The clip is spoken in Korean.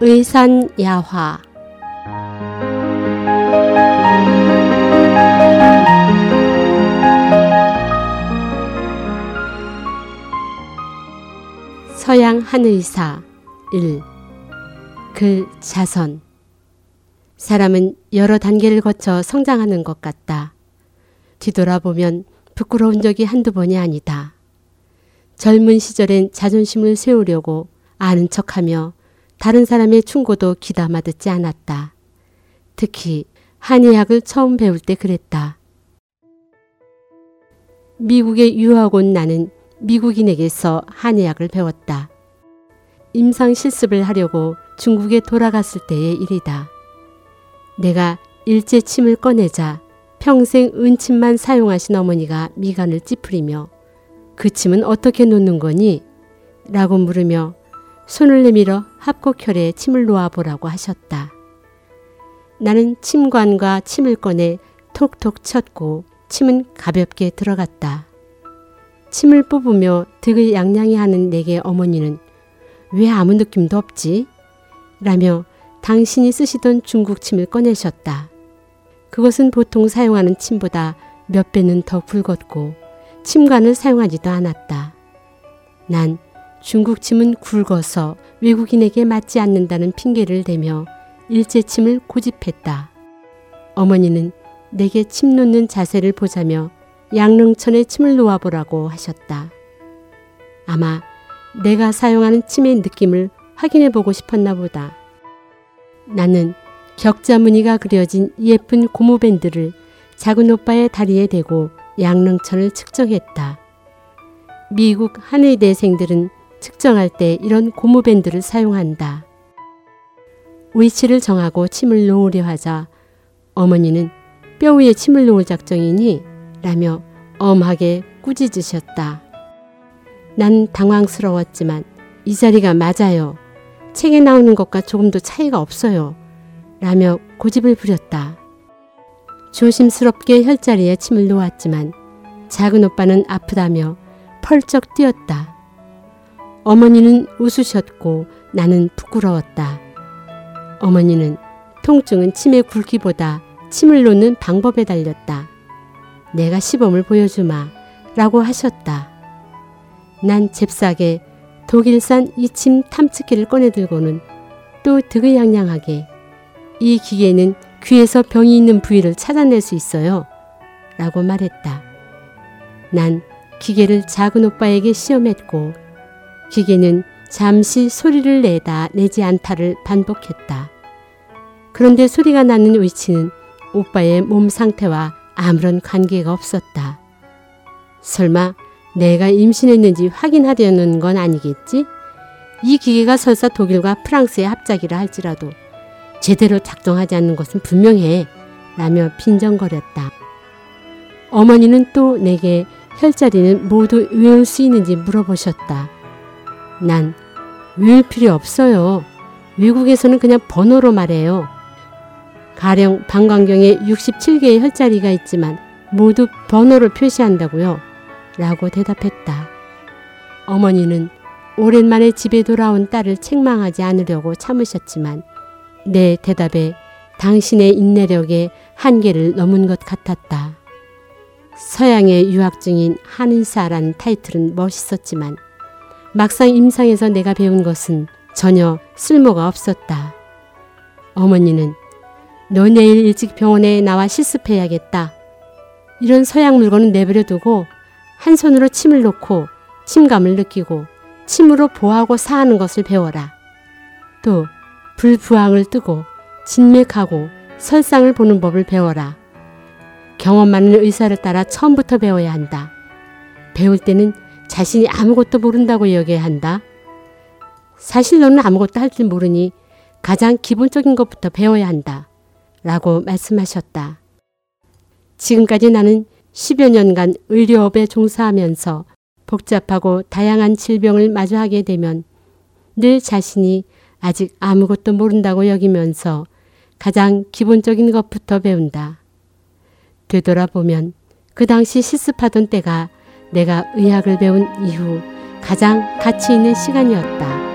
의산야화 서양 한의사 1. 그 자선 사람은 여러 단계를 거쳐 성장하는 것 같다. 뒤돌아보면 부끄러운 적이 한두 번이 아니다. 젊은 시절엔 자존심을 세우려고 아는 척하며 다른 사람의 충고도 귀담아 듣지 않았다. 특히 한의학을 처음 배울 때 그랬다. 미국에 유학 온 나는 미국인에게서 한의학을 배웠다. 임상 실습을 하려고 중국에 돌아갔을 때의 일이다. 내가 일제 침을 꺼내자 평생 은침만 사용하신 어머니가 미간을 찌푸리며 그 침은 어떻게 놓는 거니? 라고 물으며 손을 내밀어 합곡혈에 침을 놓아보라고 하셨다. 나는 침관과 침을 꺼내 톡톡 쳤고 침은 가볍게 들어갔다. 침을 뽑으며 득을 양양히 하는 내게 어머니는 왜 아무 느낌도 없지? 라며 당신이 쓰시던 중국 침을 꺼내셨다. 그것은 보통 사용하는 침보다 몇 배는 더 굵었고 침관을 사용하지도 않았다. 난 중국 침은 굵어서 외국인에게 맞지 않는다는 핑계를 대며 일제 침을 고집했다. 어머니는 내게 침 놓는 자세를 보자며 양릉천에 침을 놓아보라고 하셨다. 아마 내가 사용하는 침의 느낌을 확인해 보고 싶었나 보다. 나는 격자 무늬가 그려진 예쁜 고무밴드를 작은 오빠의 다리에 대고 양릉천을 측정했다. 미국 한의대생들은 측정할 때 이런 고무밴드를 사용한다. 위치를 정하고 침을 놓으려 하자 어머니는 뼈 위에 침을 놓을 작정이니 라며 엄하게 꾸짖으셨다. 난 당황스러웠지만 이 자리가 맞아요. 책에 나오는 것과 조금도 차이가 없어요. 라며 고집을 부렸다. 조심스럽게 혈자리에 침을 놓았지만 작은 오빠는 아프다며 펄쩍 뛰었다. 어머니는 웃으셨고 나는 부끄러웠다. 어머니는 통증은 침의 굵기보다 침을 놓는 방법에 달렸다. 내가 시범을 보여주마 라고 하셨다. 난 잽싸게 독일산 이침 탐츠기를 꺼내들고는 또 득의양양하게 이 기계는 귀에서 병이 있는 부위를 찾아낼 수 있어요. 라고 말했다. 난 기계를 작은 오빠에게 시험했고 기계는 잠시 소리를 내다 내지 않다를 반복했다. 그런데 소리가 나는 위치는 오빠의 몸 상태와 아무런 관계가 없었다. 설마 내가 임신했는지 확인하려는 건 아니겠지? 이 기계가 설사 독일과 프랑스의 합작이라 할지라도 제대로 작동하지 않는 것은 분명해. 라며 빈정거렸다. 어머니는 또 내게 혈자리는 모두 외울 수 있는지 물어보셨다. 난 외울 필요 없어요. 외국에서는 그냥 번호로 말해요. 가령 방광경에 67개의 혈자리가 있지만 모두 번호로 표시한다고요. 라고 대답했다. 어머니는 오랜만에 집에 돌아온 딸을 책망하지 않으려고 참으셨지만 내 대답에 당신의 인내력에 한계를 넘은 것 같았다. 서양의 유학 중인 한의사란 타이틀은 멋있었지만 막상 임상에서 내가 배운 것은 전혀 쓸모가 없었다. 어머니는 너 내일 일찍 병원에 나와 실습해야겠다. 이런 서양 물건은 내버려 두고 한 손으로 침을 놓고 침감을 느끼고 침으로 보하고 사하는 것을 배워라. 또 불부항을 뜨고 진맥하고 설상을 보는 법을 배워라. 경험 많은 의사를 따라 처음부터 배워야 한다. 배울 때는 자신이 아무것도 모른다고 여겨야 한다. 사실 너는 아무것도 할 줄 모르니 가장 기본적인 것부터 배워야 한다. 라고 말씀하셨다. 지금까지 나는 10여 년간 의료업에 종사하면서 복잡하고 다양한 질병을 마주하게 되면 늘 자신이 아직 아무것도 모른다고 여기면서 가장 기본적인 것부터 배운다. 되돌아보면 그 당시 실습하던 때가 내가 의학을 배운 이후 가장 가치 있는 시간이었다.